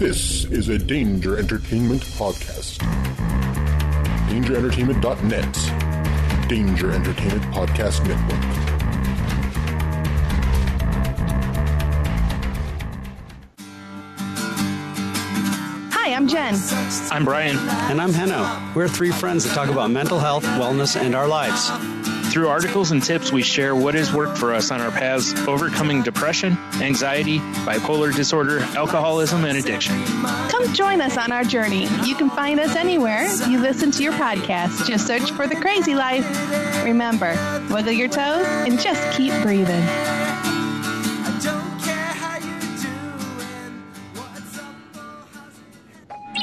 This is a Danger Entertainment podcast. DangerEntertainment.net. Danger Entertainment Podcast Network. Hi, I'm Jen. I'm Brian. And I'm Henno. We're three friends that talk about mental health, wellness, and our lives. Through articles and tips, we share what has worked for us on our paths overcoming depression, anxiety, bipolar disorder, alcoholism, and addiction. Come join us on our journey. You can find us anywhere you listen to your podcast. Just search for The Crazy Life. Remember, wiggle your toes and just keep breathing.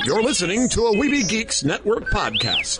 You're listening to a Weeby Geeks Network podcast.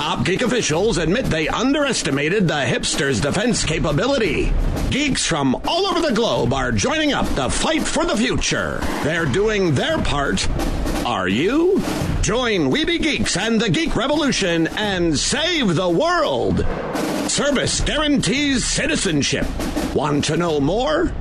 Top geek officials admit they underestimated the hipsters' defense capability. Geeks from all over the globe are joining up to fight for the future. They're doing their part. Are you? Join Weeby Geeks and the Geek Revolution and save the world. Service guarantees citizenship. Want to know more?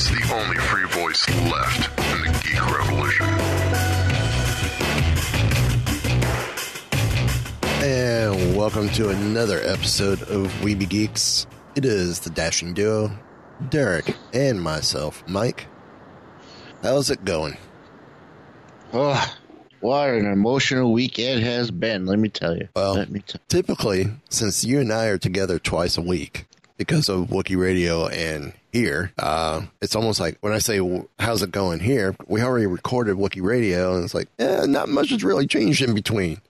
Is the only free voice left in the geek revolution. And welcome to another episode of Weeby Geeks. It is the dashing duo, Derek and myself, Mike. How's it going? Oh, what an emotional week it has been. Let me tell you. Well, let me tell. typically, since you and I are together twice a week because of Wookie Radio and here, uh, it's almost like when I say, how's it going here? We already recorded Wookie Radio, and it's like, eh, not much has really changed in between.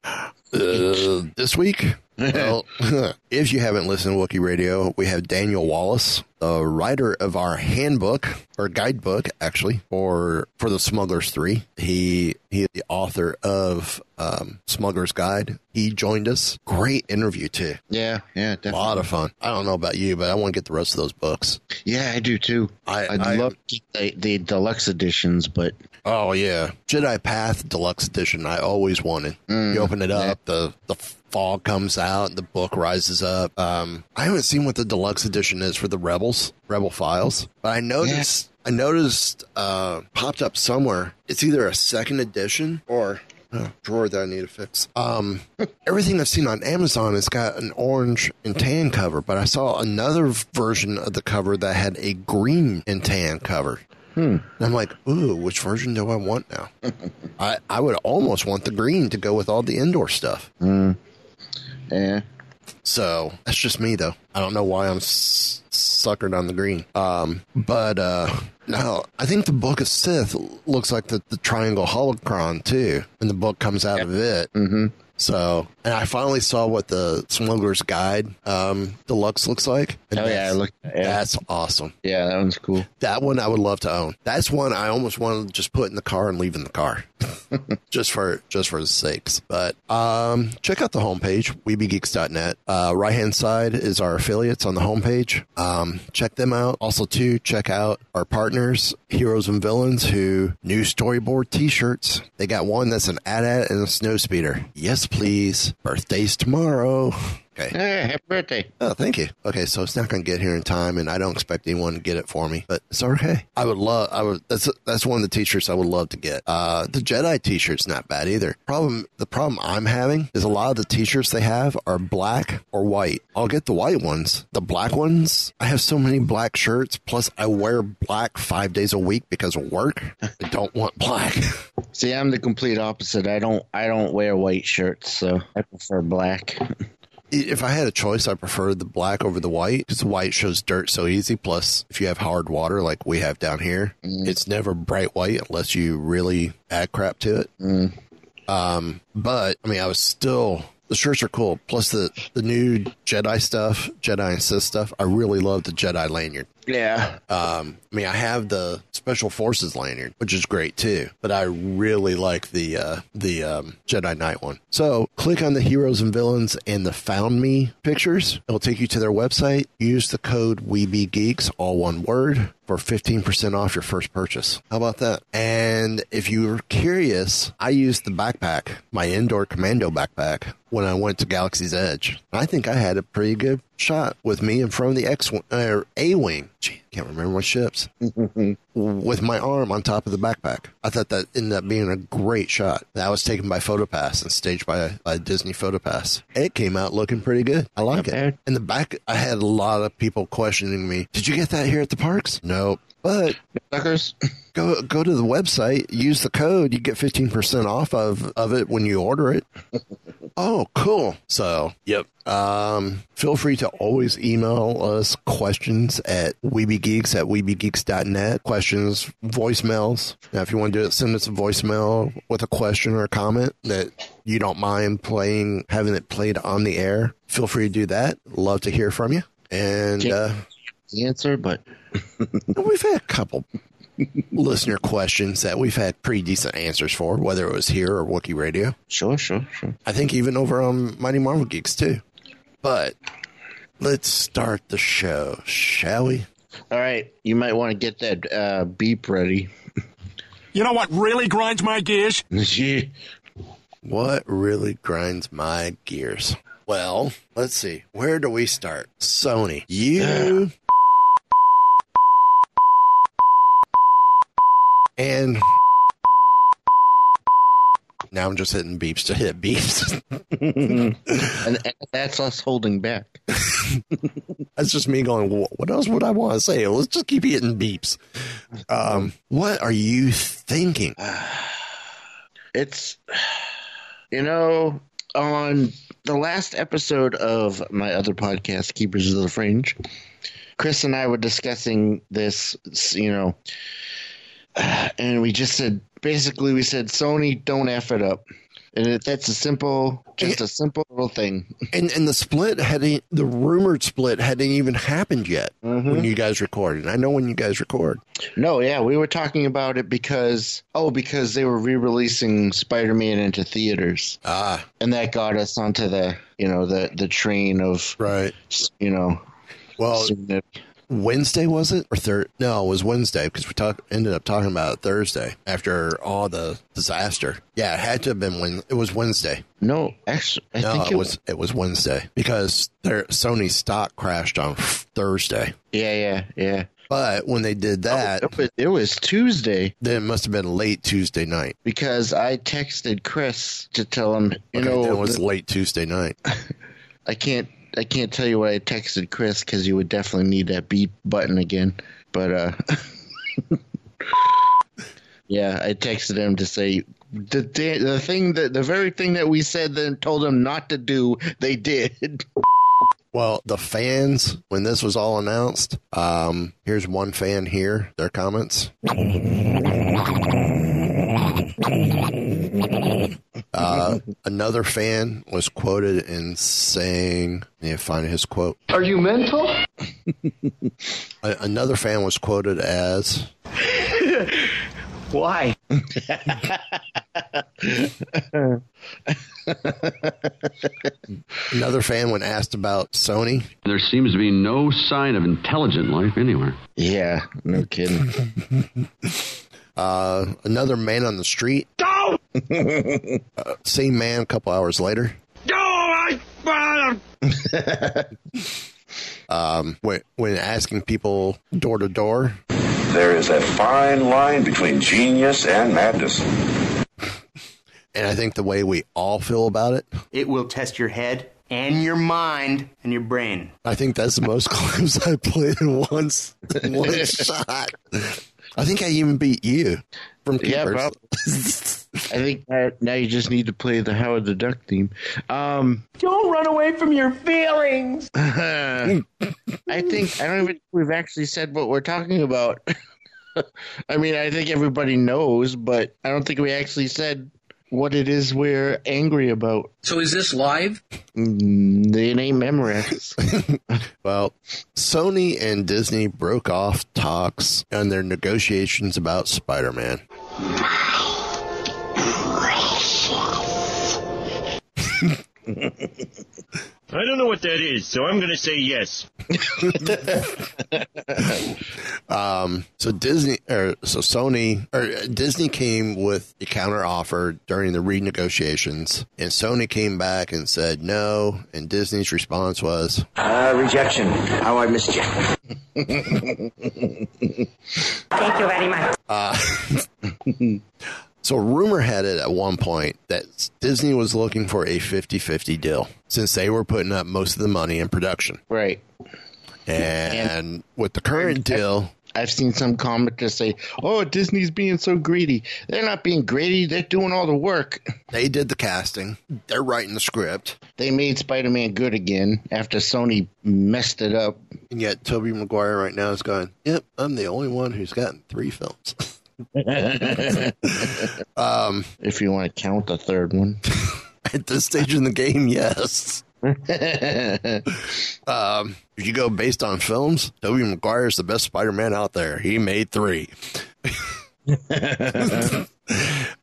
Uh, this week, well, if you haven't listened to Wookie Radio, we have Daniel Wallace, the writer of our handbook or guidebook, actually, or for the Smugglers Three. He he is the author of um, Smuggler's Guide. He joined us. Great interview too. Yeah, yeah, A lot of fun. I don't know about you, but I want to get the rest of those books. Yeah, I do too. I- I'd I- love the, the deluxe editions, but Oh yeah, Jedi Path Deluxe Edition. I always wanted. you open it up, the the fog comes out, the book rises up. Um, I haven't seen what the deluxe edition is for the Rebels, Rebel Files, but I noticed. I noticed uh, popped up somewhere. It's either a second edition or oh, drawer that I need to fix. Um, everything I've seen on Amazon has got an orange and tan cover, but I saw another version of the cover that had a green and tan cover. And I'm like, ooh, which version do I want now? I, I would almost want the green to go with all the Endor stuff. yeah. So that's just me, though. I don't know why I'm s- suckered on the green. Um, but uh, no, I think the Book of Sith looks like the, the Triangle Holocron too, and the book comes out of it. Mm-hmm. So, and I finally saw what the Smuggler's Guide um, deluxe looks like. And Oh, yeah, I that's- looked- yeah. That's awesome. Yeah, that one's cool. That one I would love to own. That's one I almost want to just put in the car and leave in the car, just for just for the sakes. But um, check out the homepage, weebiegeeks.net. Uh, right hand side is our affiliates on the homepage. Um, check them out. Also, too, check out our partners, Heroes and Villains, who new storyboard T-shirts. They got one that's an AT-AT and a snow speeder. Yes, please. Birthdays tomorrow. Okay. Hey, happy birthday. Oh, thank you. Okay, so it's not going to get here in time, and I don't expect anyone to get it for me, but it's okay. I would love. I would. That's that's one of the t-shirts I would love to get. Uh, the Jedi t-shirt's not bad either. Problem. The problem I'm having is a lot of the t-shirts they have are black or white. I'll get the white ones. The black ones. I have so many black shirts. Plus, I wear black five days a week because of work. I don't want black. See, I'm the complete opposite. I don't I don't wear white shirts, so I prefer black. If I had a choice, I prefer the black over the white because white shows dirt so easy. Plus, if you have hard water like we have down here, it's never bright white unless you really add crap to it. Um, but I mean, I was still the shirts are cool. Plus the the new Jedi stuff, Jedi and Sith stuff. I really love the Jedi lanyard. Yeah. Um, I mean, I have the Special Forces lanyard, which is great too, but I really like the uh, the um, Jedi Knight one. So click on the heroes and villains and the Found Me pictures. It'll take you to their website. Use the code WeBeGeeks, all one word, for 15% off your first purchase. How about that? And if you're curious, I used the backpack, my Endor commando backpack, when I went to Galaxy's Edge. I think I had a pretty good shot with me in front of the X er, or A wing. Gee, can't remember my ships. with my arm on top of the backpack. I thought that ended up being a great shot. That was taken by PhotoPass and staged by, by Disney PhotoPass. It came out looking pretty good. I like it. In the back, I had a lot of people questioning me. Did you get that here at the parks? Nope. But Suckers. go go to the website, use the code, you get fifteen percent off of, of it when you order it. oh, cool. So yep. Um, feel free to always email us questions at weebiegeeks at weebiegeeks.net. Questions, voicemails. Now, if you want to do it, send us a voicemail with a question or a comment that you don't mind playing, having it played on the air. Feel free to do that. Love to hear from you. And uh, answer, but we've had a couple listener questions that we've had pretty decent answers for, whether it was here or Wookie Radio. Sure, sure, sure. I think even over on Mighty Marvel Geeks too. But let's start the show, shall we? All right, you might want to get that uh, beep ready. You know what really grinds my gears? what really grinds my gears? Well, let's see. Where do we start? Sony. You and now I'm just hitting beeps to hit beeps. and, that's us holding back. that's just me going, what else would I want to say? Let's just keep hitting beeps. Um, what are you thinking? It's, you know, on the last episode of my other podcast, Keepers of the Fringe, Chris and I were discussing this, you know, and we just said basically we said Sony don't f it up. And it, that's a simple, just a simple little thing. And and the split hadn't, the rumored split hadn't even happened yet Mm-hmm. when you guys recorded. I know when you guys record. No, yeah, we were talking about it because oh, because they were re-releasing Spider-Man into theaters. Ah, and that got us onto the you know the the train of right. You know, well, Wednesday was it or third? No, it was Wednesday because we talk, ended up talking about it Thursday after all the disaster. Yeah, it had to have been when it was Wednesday. No, actually, I no, think it it was it was Wednesday because their Sony stock crashed on Thursday. Yeah, yeah, yeah. But when they did oh, that, Oh, it, was, Tuesday. Then it must have been late Tuesday night because I texted Chris to tell him. You okay, know, it was late Tuesday night. I can't. I can't tell you what I texted Chris because you would definitely need that beep button again. But uh, yeah, I texted him to say the the thing that the very thing that we said then told him not to do. They did. Well, the fans, when this was all announced, um, here's one fan here, their comments. Uh, another fan was quoted in saying, "Yeah, find his quote." Are you mental? Another fan was quoted as, Why? another fan when asked about Sony, There seems to be no sign of intelligent life anywhere. Yeah, no kidding. uh, another man on the street, Go! uh, same man a couple hours later, Go! I, um, when, when asking people door to door, There is a fine line between genius and madness. and I think the way we all feel about it, It will test your head and your mind and your brain. I think that's the most clips I played in once one shot. I think I even beat you from Yeah, keepers. prob- I think uh, now you just need to play the Howard the Duck theme. Um, Don't run away from your feelings. I think I don't even think we've actually said what we're talking about. I mean, I think everybody knows, but I don't think we actually said what it is we're angry about. So is this live? Mm, It ain't Memorex. Well, Sony and Disney broke off talks on their negotiations about Spider I don't know what that is, so I'm going to say yes. Um, so Disney or so Sony or Disney came with a counter offer during the renegotiations, and Sony came back and said no, and Disney's response was Uh, rejection. How I missed you. Thank you very much. Uh, so rumor had it at one point that Disney was looking for a 50-50 deal since they were putting up most of the money in production. Right. And, with the current deal, I've seen some commenters say, "Oh, Disney's being so greedy." They're not being greedy. They're doing all the work. They did the casting. They're writing the script. They made Spider-Man good again after Sony messed it up. And yet Tobey Maguire right now is going, "Yep, I'm the only one who's gotten 3 films." um, if you want to count the third one. At this stage in the game, yes. um, if you go based on films, Tobey Maguire is the best Spider-Man out there. He made three.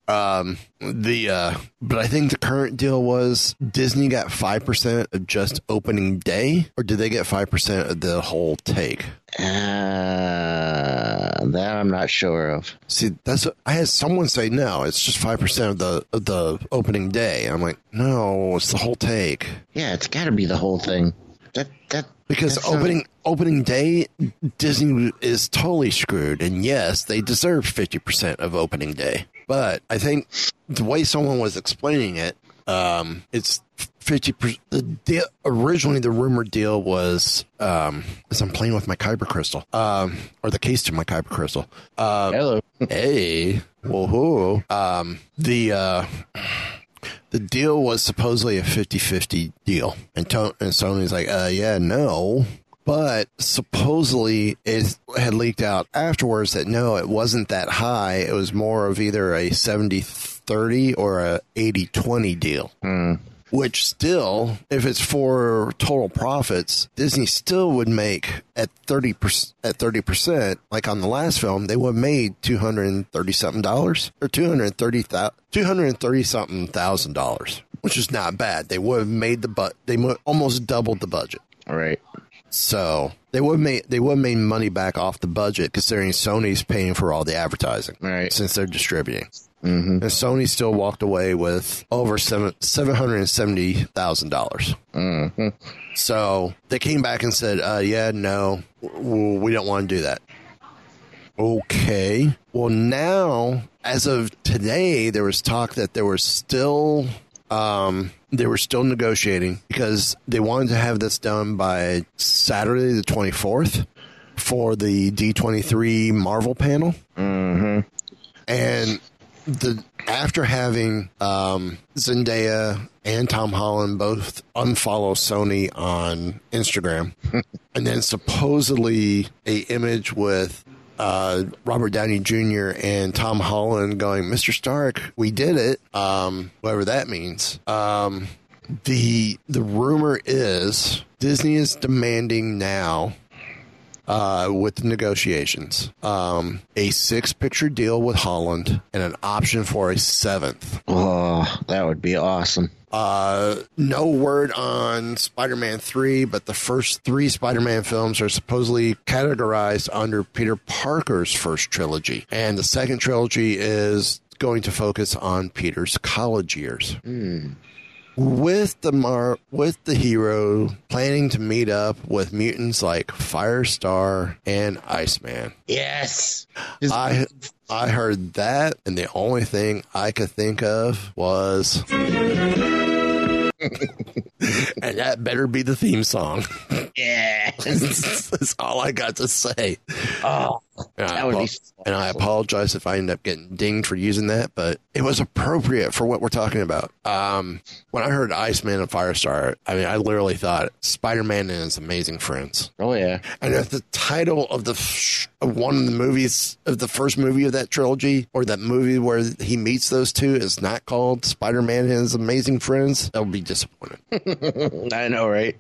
Um, the uh, but I think the current deal was Disney got five percent of just opening day, or did they get five percent of the whole take? Uh, that I'm not sure of. See, that's what, I had someone say no, it's just five percent of the of the opening day. I'm like, no, it's the whole take. Yeah, it's got to be the whole thing. That that Because that's not- opening opening day, Disney is totally screwed, and yes, they deserve fifty percent of opening day. But I think the way someone was explaining it, um, it's fifty percent. The deal, originally the rumored deal was, um, as I'm playing with my kyber crystal, um, or the case to my kyber crystal. Uh, Hello, hey, whoa, um, the uh, the deal was supposedly a 50-50 deal and, to- and sony's like uh yeah no but supposedly it had leaked out afterwards that no it wasn't that high. It was more of either a 70-30 or a 80-20 deal. Hmm. Which still if it's for total profits disney still would make at 30% at 30% like on the last film they would have made 230 something dollars or 230 230 something thousand dollars which is not bad. They would have made the but they mo- almost doubled the budget. All right so they would made they would made money back off the budget considering sony's paying for all the advertising right since they're distributing Mm-hmm. and Sony still walked away with over seven seven hundred and seventy thousand dollars. Mm-hmm. So they came back and said, uh, "Yeah, no, w- we don't want to do that." Okay. Well, now, as of today, there was talk that there was still um, they were still negotiating because they wanted to have this done by Saturday the twenty fourth for the D twenty three Marvel panel. Mm-hmm. And the after having um, Zendaya and Tom Holland both unfollow Sony on Instagram, and then supposedly a image with uh, Robert Downey Jr. and Tom Holland going, "Mr. Stark, we did it," um, whatever that means. Um, the the rumor is Disney is demanding now uh, with the negotiations. Um, a six picture deal with Holland and an option for a seventh. Oh, that would be awesome. Uh, no word on Spider Man 3, but the first three Spider Man films are supposedly categorized under Peter Parker's first trilogy. And the second trilogy is going to focus on Peter's college years with the mar with the hero planning to meet up with mutants like Firestar and Iceman. Yes. I I heard that and the only thing I could think of was and that better be the theme song. Yeah. That's all I got to say. Oh, And I, That would be apo- and I apologize if I end up getting dinged for using that, but it was appropriate for what we're talking about. Um, when I heard Iceman and Firestar, I mean, I literally thought Spider Man and his amazing friends. Oh yeah, And if the title of the f- of one of the movies of the first movie of that trilogy, or that movie where he meets those two, is not called Spider Man and his amazing friends, would be disappointed. I know, right?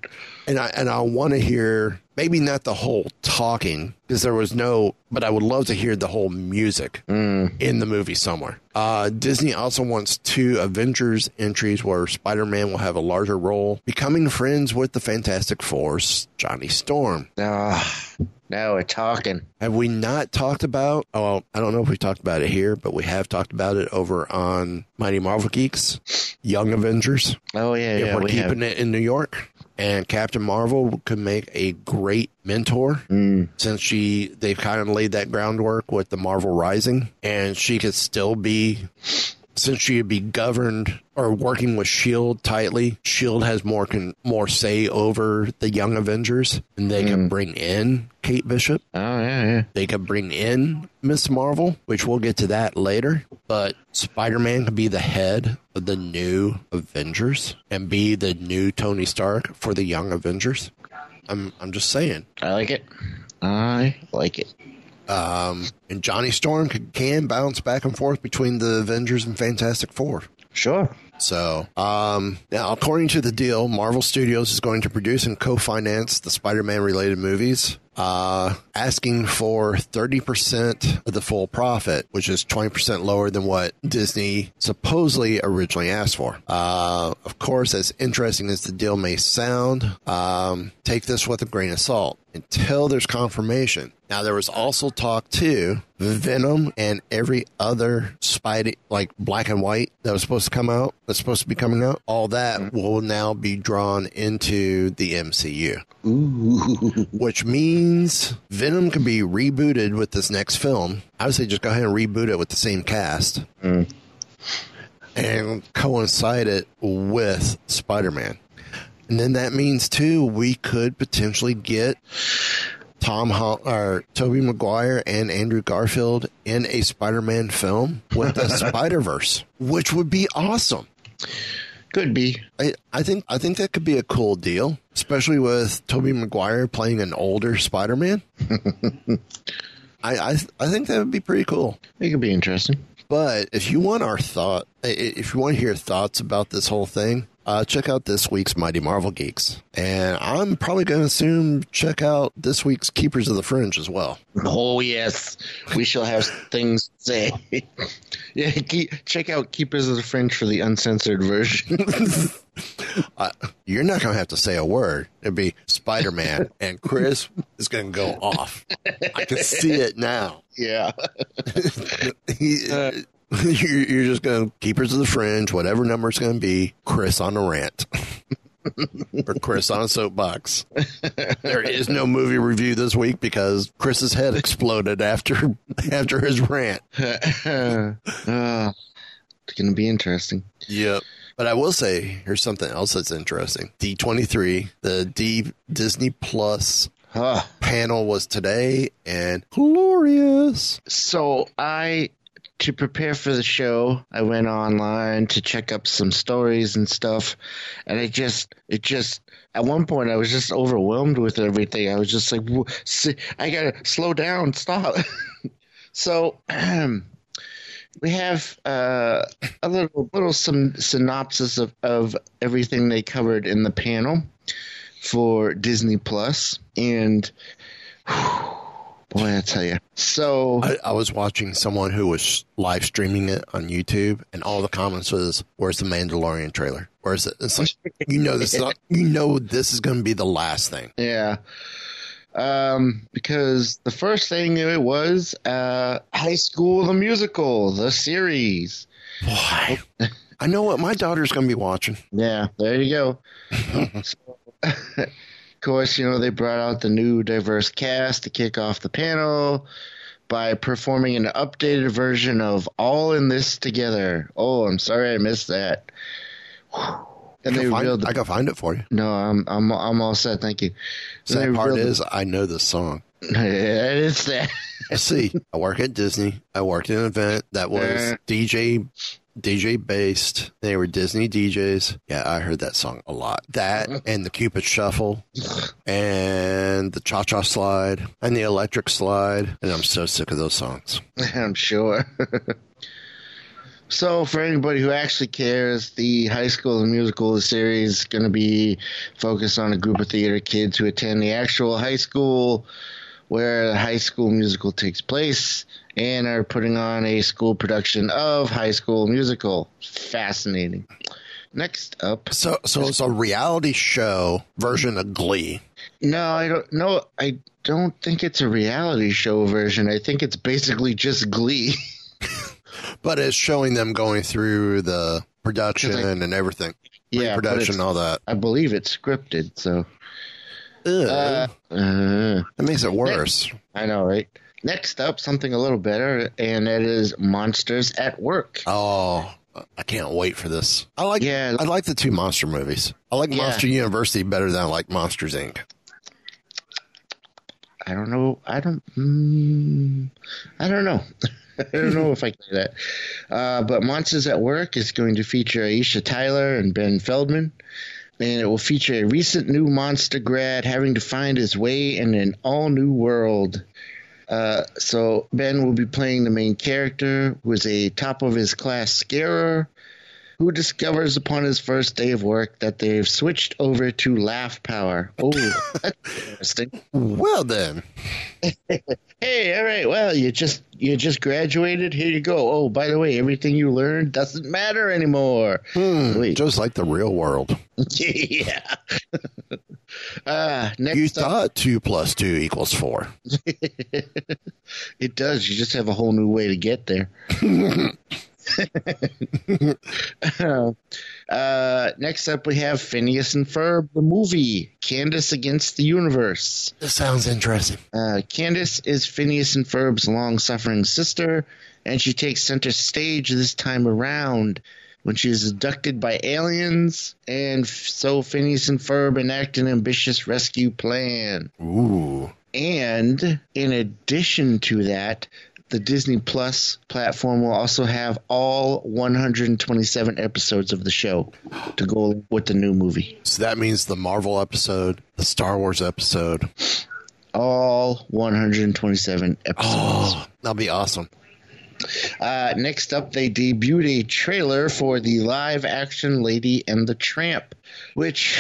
And I and I want to hear maybe not the whole talking because there was no, but I would love to hear the whole music in the movie somewhere. Uh, Disney also wants two Avengers entries where Spider Man will have a larger role, becoming friends with the Fantastic Four's Johnny Storm. Ah, now we're talking. Have we not talked about? Oh, I don't know if we talked about it here, but we have talked about it over on Mighty Marvel Geeks, Young Avengers. Oh yeah, if yeah. we're we keeping have. it in New York. And Captain Marvel could make a great mentor mm. since she they've kind of laid that groundwork with the Marvel Rising, and she could still be since she would be governed or working with Shield tightly. Shield has more can more say over the Young Avengers, and they can mm. bring in Kate Bishop. Oh yeah, yeah. They could bring in Ms. Marvel, which we'll get to that later. But Spider Man could be the head of the new Avengers and be the new Tony Stark for the young Avengers. I'm I'm just saying. I like it. I like it. Um, and Johnny Storm can, can bounce back and forth between the Avengers and Fantastic Four. Sure. So, um, now according to the deal, Marvel Studios is going to produce and co-finance the Spider-Man related movies, uh, asking for 30% of the full profit, which is 20% lower than what Disney supposedly originally asked for. Uh, of course, as interesting as the deal may sound, um, take this with a grain of salt until there's confirmation. Now, there was also talk too, Venom and every other Spidey, like black and white that was supposed to come out, that's supposed to be coming out, all that mm-hmm. will now be drawn into the MCU. Which means Venom can be rebooted with this next film. I would say just go ahead and reboot it with the same cast mm. and coincide it with Spider Man. And then that means too we could potentially get Tom Hol- or Tobey Maguire and Andrew Garfield in a Spider-Man film with the Spider-Verse, which would be awesome. Could be. I, I think I think that could be a cool deal, especially with Tobey Maguire playing an older Spider-Man. I, I I think that would be pretty cool. It could be interesting. But if you want our thought, if you want to hear thoughts about this whole thing, uh, check out this week's Mighty Marvel Geeks. And I'm probably going to assume check out this week's Keepers of the Fringe as well. Oh yes, we shall have things to say. yeah, keep, check out Keepers of the Fringe for the uncensored version. Uh, you're not going to have to say a word. It'd be Spider Man, and Chris is going to go off. I can see it now. yeah. He, you're, you're just going to Keepers of the Fringe, whatever number it's going to be, Chris on a rant. or Chris on a soapbox. There is no movie review this week because Chris's head exploded after after his rant. Uh, it's gonna be interesting. Yep. But I will say, here's something else that's interesting. D23, the D Disney Plus Huh. panel was today and glorious. So I, to prepare for the show, I went online to check up some stories and stuff, and I just, it just, at one point, I was just overwhelmed with everything. I was just like, I gotta slow down, stop. so. We have uh, a little little some synopsis of, of everything they covered in the panel for Disney Plus, and boy, I tell you. So I, I was watching someone who was live streaming it on YouTube, and all the comments was, "Where's the Mandalorian trailer? Where's it?" It's like you know this is not, you know this is going to be the last thing. Yeah. Um, because the first thing it was uh, High School the Musical, the series. Why? I know what my daughter's going to be watching. Yeah, there you go. So, of course, you know, they brought out the new diverse cast to kick off the panel by performing an updated version of All in This Together. Oh, I'm sorry I missed that. I And they can, find, revealed I can find it for you. No, I'm I'm I'm all set, thank you. Then Sad part is, I know this song. it's that. See, I work at Disney. I worked in an event that was Uh. DJ DJ based. They were Disney DJs. Yeah, I heard that song a lot. That and the Cupid Shuffle and the Cha Cha Slide and the Electric Slide. And I'm so sick of those songs. I'm sure. so, for anybody who actually cares, the High School Musical series is going to be focused on a group of theater kids who attend the actual high school where the High School Musical takes place and are putting on a school production of High School Musical. Fascinating. Next up. So, so it's a reality show version of Glee. No, I don't. No, I don't think it's a reality show version. I think it's basically just Glee. but it's showing them going through the production I- and everything. Yeah, production, all that. I believe it's scripted, so uh, uh, That makes it worse. I know, right? Next up, something a little better, and that is Monsters at Work. Oh, I can't wait for this. I like. Yeah. I like the two monster movies. I like Yeah. Monster University better than I like Monsters Inc. I don't know. I don't. Mm, I don't know. I don't know if I can say that. Uh, but Monsters at Work is going to feature Aisha Tyler and Ben Feldman. And it will feature a recent new monster grad having to find his way in an all new world. Uh, so Ben will be playing the main character, who is a top of his class scarer, who discovers upon his first day of work that they've switched over to laugh power. Oh, that's interesting. Well then, Hey, all right. Well, you just you just graduated. Here you go. Oh, by the way, everything you learned doesn't matter anymore. hmm, just like the real world. yeah. uh, next You up, thought two plus two equals four. it does. You just have a whole new way to get there. uh, next up, we have Phineas and Ferb, the movie, Candace Against the Universe. This sounds interesting. Uh, Candace is Phineas and Ferb's long suffering sister, and she takes center stage this time around when she is abducted by aliens, and f- so Phineas and Ferb enact an ambitious rescue plan. Ooh, And in addition to that, the Disney Plus platform will also have all 127 episodes of the show to go with the new movie. so that means the Marvel episode, the Star Wars episode. All 127 episodes. Oh, that'll be awesome. Uh, next up, they debuted a trailer for the live action Lady and the Tramp, which,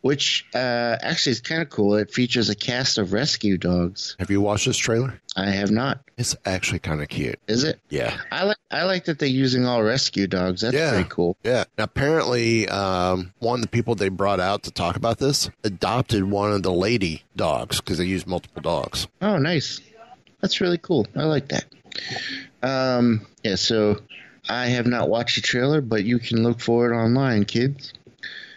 which uh, actually is kind of cool. It features a cast of rescue dogs. Have you watched this trailer? I have not. It's actually kind of cute. Is it? Yeah. I like I like that they're using all rescue dogs. That's Yeah. pretty cool. Yeah. And apparently, um, one of the people they brought out to talk about this adopted one of the lady dogs because they use multiple dogs. Oh, nice. That's really cool. I like that. Um, yeah, so I have not watched the trailer, but you can look for it online, kids.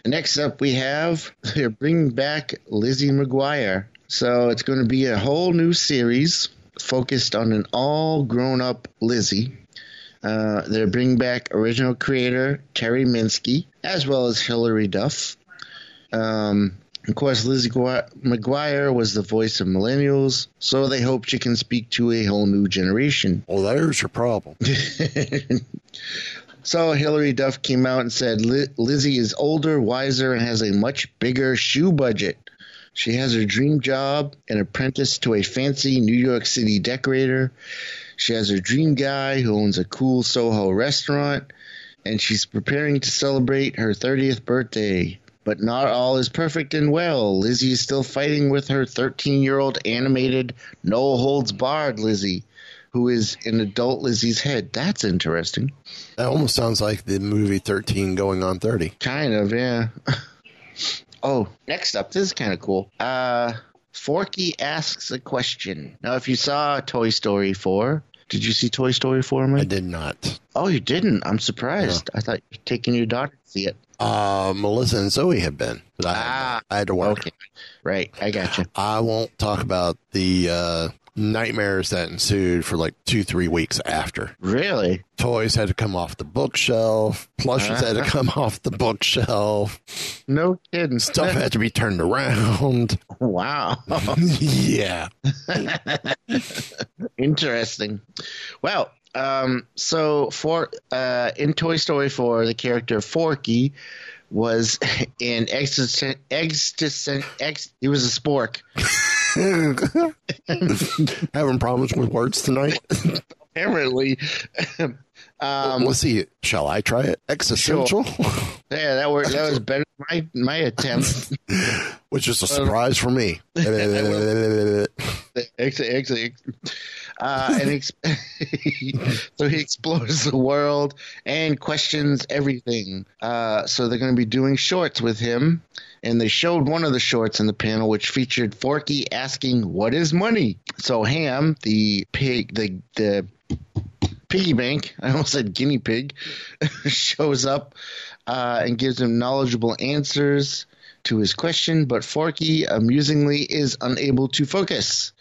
Next up, we have they're bringing back Lizzie McGuire. So it's going to be a whole new series focused on an all grown up Lizzie. Uh, they're bringing back original creator Terry Minsky as well as Hilary Duff. Um, of course, Lizzie McGuire was the voice of millennials, so they hope she can speak to a whole new generation. Well, there's your problem. So Hilary Duff came out and said Lizzie is older, wiser, and has a much bigger shoe budget. She has her dream job, an apprentice to a fancy New York City decorator. She has her dream guy who owns a cool Soho restaurant, and she's preparing to celebrate her 30th birthday. But not all is perfect and well. Lizzie is still fighting with her 13 year old animated, no holds barred Lizzie, who is in adult Lizzie's head. That's interesting. That almost sounds like the movie 13 going on 30. Kind of, yeah. oh, next up, this is kind of cool. Uh, Forky asks a question. Now, if you saw Toy Story 4, did you see Toy Story 4, Mike? I did not. Oh, you didn't? I'm surprised. I thought you were taking your daughter to see it. Uh, Melissa and Zoe have been, I, Ah, I had to work. Okay. Right, I got you. I won't talk about the uh, nightmares that ensued for like two, three weeks after. Really? Toys had to come off the bookshelf. Plushes had to come off the bookshelf. No kidding. Stuff had to be turned around. Wow. yeah. Interesting. Well, um, so for uh, in Toy Story 4, the character Forky was an existent, existent, ex, he was a spork. Having problems with words tonight? Apparently. Um, Let's see. Shall I try it? Existential? yeah, that worked. That was better than my, my attempt. Which is a surprise for me. Actually, actually, uh, and so he explores the world and questions everything. Uh, so they're going to be doing shorts with him, and they showed one of the shorts in the panel, which featured Forky asking, "What is money?" So Ham, the pig, the the piggy bank, I almost said guinea pig, shows up uh, and gives him knowledgeable answers to his question, but Forky amusingly is unable to focus.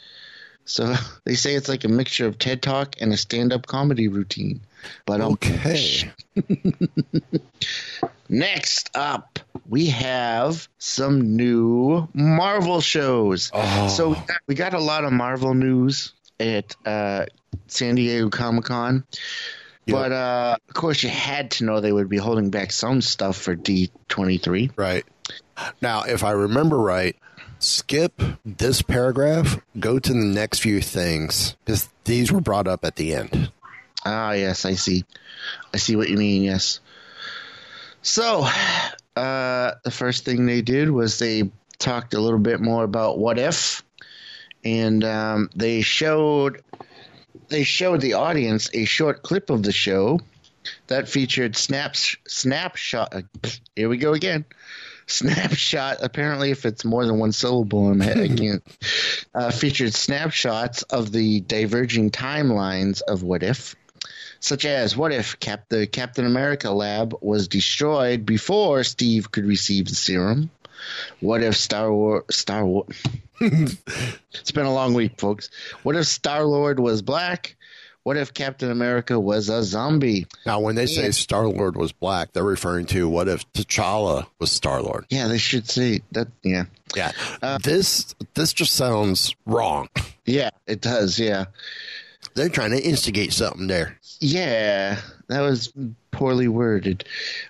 So they say it's like a mixture of TED Talk and a stand up comedy routine. But um, okay. Next up, we have some new Marvel shows. Oh. So we got, we got a lot of Marvel news at uh, San Diego Comic Con. But uh, of course, you had to know they would be holding back some stuff for D23. Right. Now, if I remember right, skip this paragraph, go to the next few things, because these were brought up at the end. Ah, yes, I see. I see what you mean, yes. So, uh, the first thing they did was they talked a little bit more about what if, and um, they showed they showed the audience a short clip of the show that featured snaps snapshot. Uh, here we go again. Snapshot. Apparently, if it's more than one syllable, I'm, I can't. Uh, featured snapshots of the diverging timelines of what if such as what if Cap- the Captain America lab was destroyed before Steve could receive the serum? What if Star War Star War It's been a long week, folks. What if Star Lord was black? What if Captain America was a zombie? Now, when they say Star Lord was black, they're referring to what if T'Challa was Star Lord? Yeah, they should say that. Yeah, Yeah. this this just sounds wrong. yeah, it does. Yeah, They're trying to instigate something there. yeah, that was poorly worded.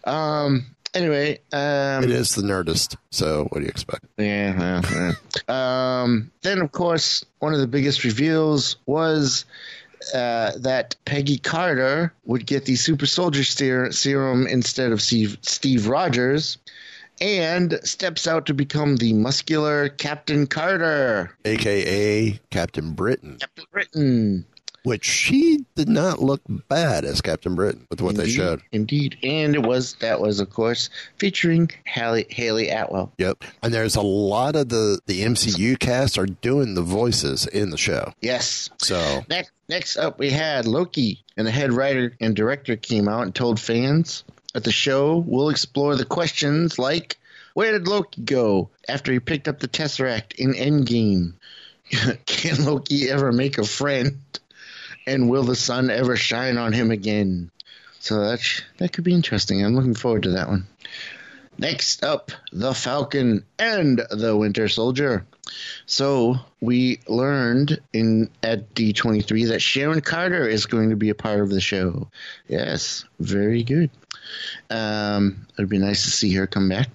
Um. Anyway, um, It is the Nerdist. So, what do you expect? Yeah. yeah, yeah. um, then, of course, one of the biggest reveals was uh, that Peggy Carter would get the super soldier ser- serum instead of Steve, Steve Rogers and steps out to become the muscular Captain Carter. AKA Captain Britain. Captain Britain. Which she did not look bad as Captain Britain with what they showed. Indeed. And it was, that was, of course, featuring Hayley, Hayley Atwell. Yep. And there's a lot of the, the MCU cast are doing the voices in the show. Yes. So, Next, next up, we had Loki, and the head writer and director came out and told fans at the show we'll explore the questions like where did Loki go after he picked up the Tesseract in Endgame? Can Loki ever make a friend? And will the sun ever shine on him again? So that that could be interesting. I'm looking forward to that one. Next up, the Falcon and the Winter Soldier. So we learned in at D23 that Sharon Carter is going to be a part of the show. Yes, very good. Um, it'd be nice to see her come back.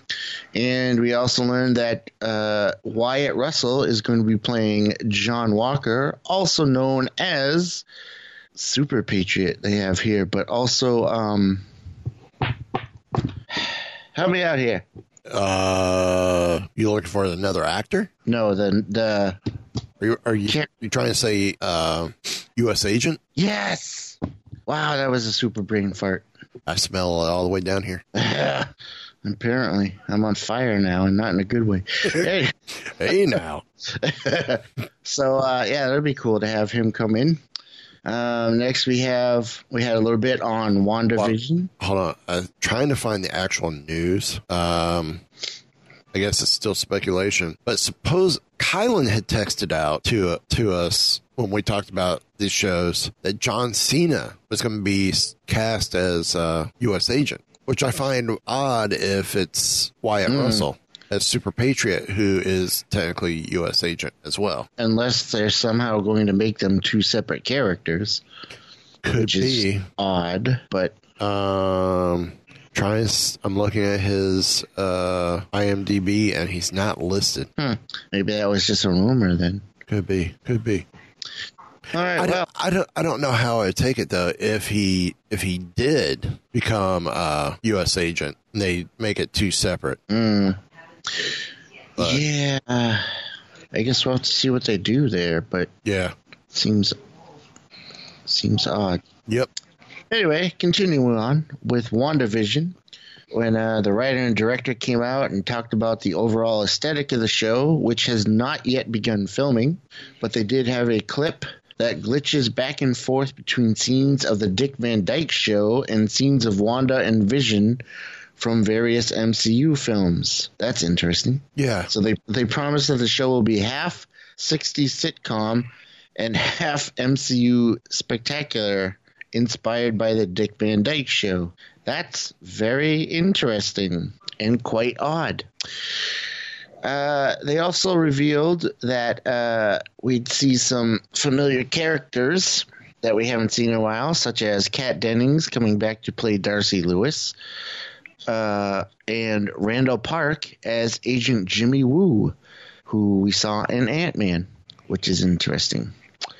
And we also learned that uh, Wyatt Russell is going to be playing John Walker, also known as Super Patriot. They have here, but also um, help me out here. uh, you looking for another actor? No, the the Are you, are you, you trying to say uh, U.S. agent? yes. Wow, that was a super brain fart. I smell it all the way down here. Apparently, I'm on fire now, and not in a good way. hey, Hey, now. so uh, yeah, that'd be cool to have him come in. Um, next, we have we had a little bit on WandaVision. Hold on. I'm trying to find the actual news. Um, I guess it's still speculation. But suppose Kylan had texted out to to us when we talked about these shows that John Cena was going to be cast as uh, U.S. agent, which I find odd if it's Wyatt Mm. Russell as Super Patriot, who is technically U.S. agent as well. Unless they're somehow going to make them two separate characters. Could be. odd, but Um, trying. I'm looking at his uh, IMDb, and he's not listed. hmm, maybe that was just a rumor then. Could be. Could be. All right. I well, don't, I don't. I don't know how I'd take it though. If he if he did become a U.S. agent, and they make it two separate. mm, But- yeah. I guess we'll have to see what they do there, but Yeah. seems seems odd. Yep. Anyway, continuing on with WandaVision. When uh, the writer and director came out and talked about the overall aesthetic of the show, which has not yet begun filming, but they did have a clip that glitches back and forth between scenes of the Dick Van Dyke show and scenes of Wanda and Vision from various MCU films. That's interesting. Yeah. So they they promise that the show will be half 60 sitcom and half MCU spectacular inspired by the Dick Van Dyke show. That's very interesting and quite odd. Uh, they also revealed that uh, we'd see some familiar characters that we haven't seen in a while, such as Kat Dennings coming back to play Darcy Lewis, uh, and Randall Park as Agent Jimmy Woo, who we saw in Ant Man, which is interesting.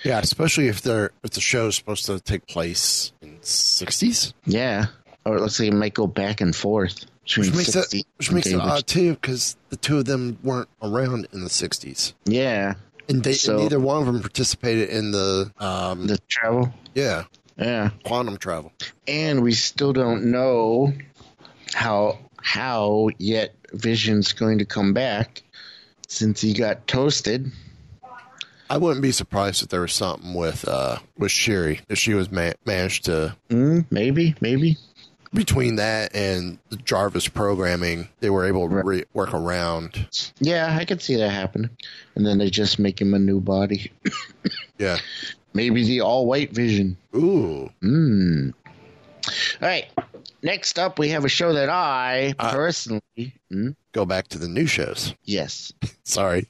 Yeah, especially if they're if the show's supposed to take place in sixties, Yeah, or it looks like it might go back and forth which makes 60 it which and makes it odd too, because the two of them weren't around in the sixties, Yeah, and they So- neither one of them participated in the um the travel. yeah Yeah, quantum travel. and we still don't know how how yet Vision's going to come back since he got toasted. I wouldn't be surprised if there was something with uh with Shuri if she was ma- managed to Mm, maybe, maybe. between that and the Jarvis programming, they were able to re- work around. Yeah, I could see that happening. And then they just make him a new body. Yeah. Maybe the all white Vision. Ooh. Mm. All right. Next up, we have a show that I personally. Hmm? Go back to the new shows. Yes. Sorry.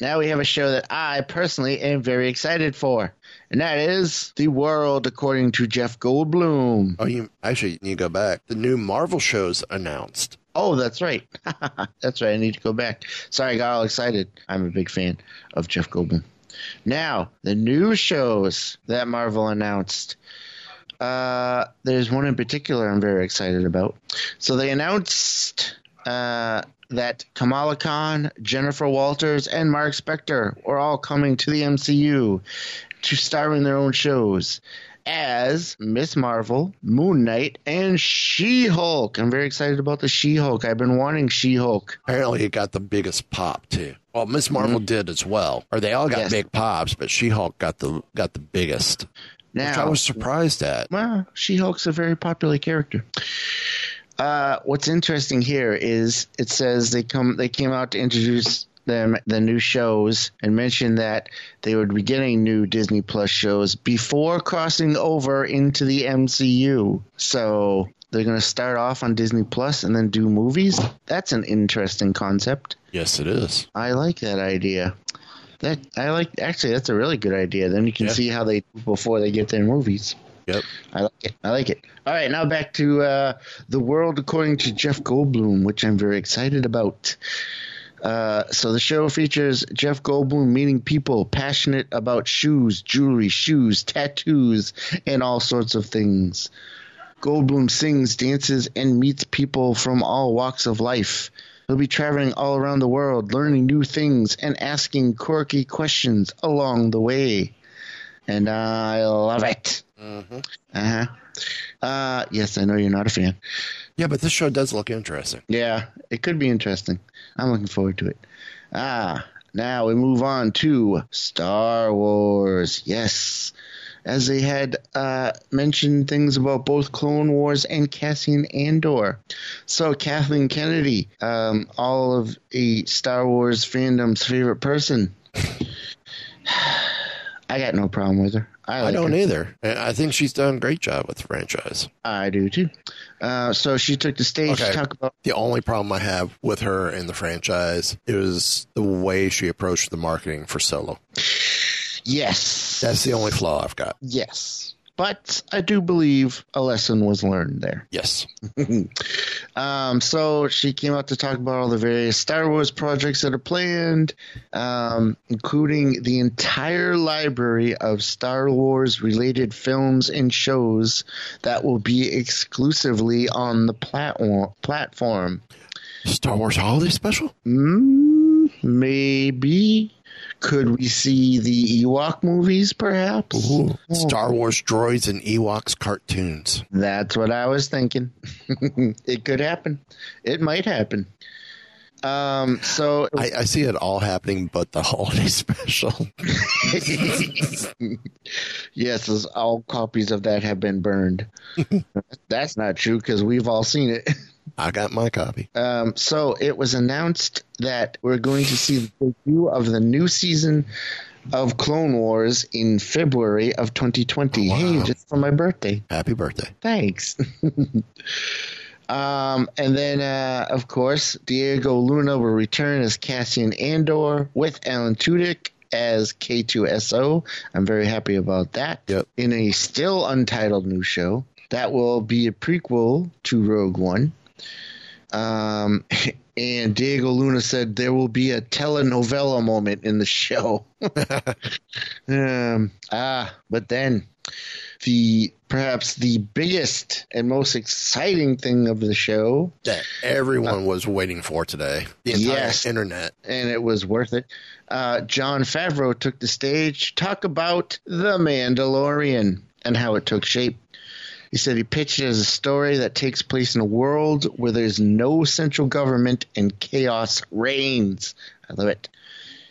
Now we have a show that I personally am very excited for, and that is The World According to Jeff Goldblum. Oh, you actually you need to go back. The new Marvel shows announced. Oh, that's right. that's right. I need to go back. Sorry, I got all excited. I'm a big fan of Jeff Goldblum. Now, the new shows that Marvel announced. Uh, there's one in particular I'm very excited about. So they announced uh, that Kamala Khan, Jennifer Walters, and Mark Spector were all coming to the MCU to star in their own shows as Ms. Marvel, Moon Knight, and She Hulk. I'm very excited about the She Hulk. I've been wanting She Hulk. Apparently, it got the biggest pop too. Well, Ms. Marvel did as well, or they all got Mm-hmm. Yes. big pops, but She Hulk got the got the biggest, which I was surprised at. Well, She Hulk's a very popular character. Uh, what's interesting here is it says they come they came out to introduce them the new shows and mentioned that they would be getting new Disney Plus shows before crossing over into the MCU. So they're going to start off on Disney Plus and then do movies. That's an interesting concept. Yes, it is. I like that idea. That I like. Actually, that's a really good idea. Then you can Yeah. see how they before they get their movies. Yep. I like it. I like it. All right, now back to uh, the world according to Jeff Goldblum, which I'm very excited about. Uh, so the show features Jeff Goldblum meeting people passionate about shoes, jewelry, shoes, tattoos, and all sorts of things. Goldblum sings, dances, and meets people from all walks of life. He'll be traveling all around the world, learning new things and asking quirky questions along the way. And I love it. Uh-huh. Uh Yes, I know you're not a fan. Yeah, but this show does look interesting. Yeah, it could be interesting. I'm looking forward to it. Ah, now we move on to Star Wars. Yes. As they had uh, mentioned things about both Clone Wars and Cassian Andor. So, Kathleen Kennedy, um, all of a Star Wars fandom's favorite person, I got no problem with her. I, I, don't her. either. I think she's done a great job with the franchise. I do too. Uh, so she took the stage to talk about. The only problem I have with her in the franchise is the way she approached the marketing for Solo. Yes. That's the only flaw I've got. Yes. But I do believe a lesson was learned there. Yes. um, so she came out to talk about all the various Star Wars projects that are planned, um, including the entire library of Star Wars related films and shows that will be exclusively on the platform. platform. Star Wars Holiday Special? Mm, maybe. Could we see the Ewok movies, perhaps? Ooh, Star Wars droids and Ewoks cartoons. That's what I was thinking. it could happen. It might happen. Um, so I, I see it all happening, but the holiday special. yes, all copies of that have been burned. That's not true because we've all seen it. I got my copy. Um, so it was announced that we're going to see the debut of the new season of Clone Wars in February of 2020. Oh, wow. Hey, just for my birthday. Happy birthday. Thanks. um, and then, uh, of course, Diego Luna will return as Cassian Andor with Alan Tudyk as K2SO. I'm very happy about that. Yep. In a still untitled new show. That will be a prequel to Rogue One. Um, and Diego Luna said there will be a telenovela moment in the show. um, ah, but then the perhaps the biggest and most exciting thing of the show that everyone was waiting for today. The entire Yes. internet. and it was worth it. Uh, Jon Favreau took the stage to talk about The Mandalorian and how it took shape. He said he pitched it as a story that takes place in a world where there's no central government and chaos reigns. I love it.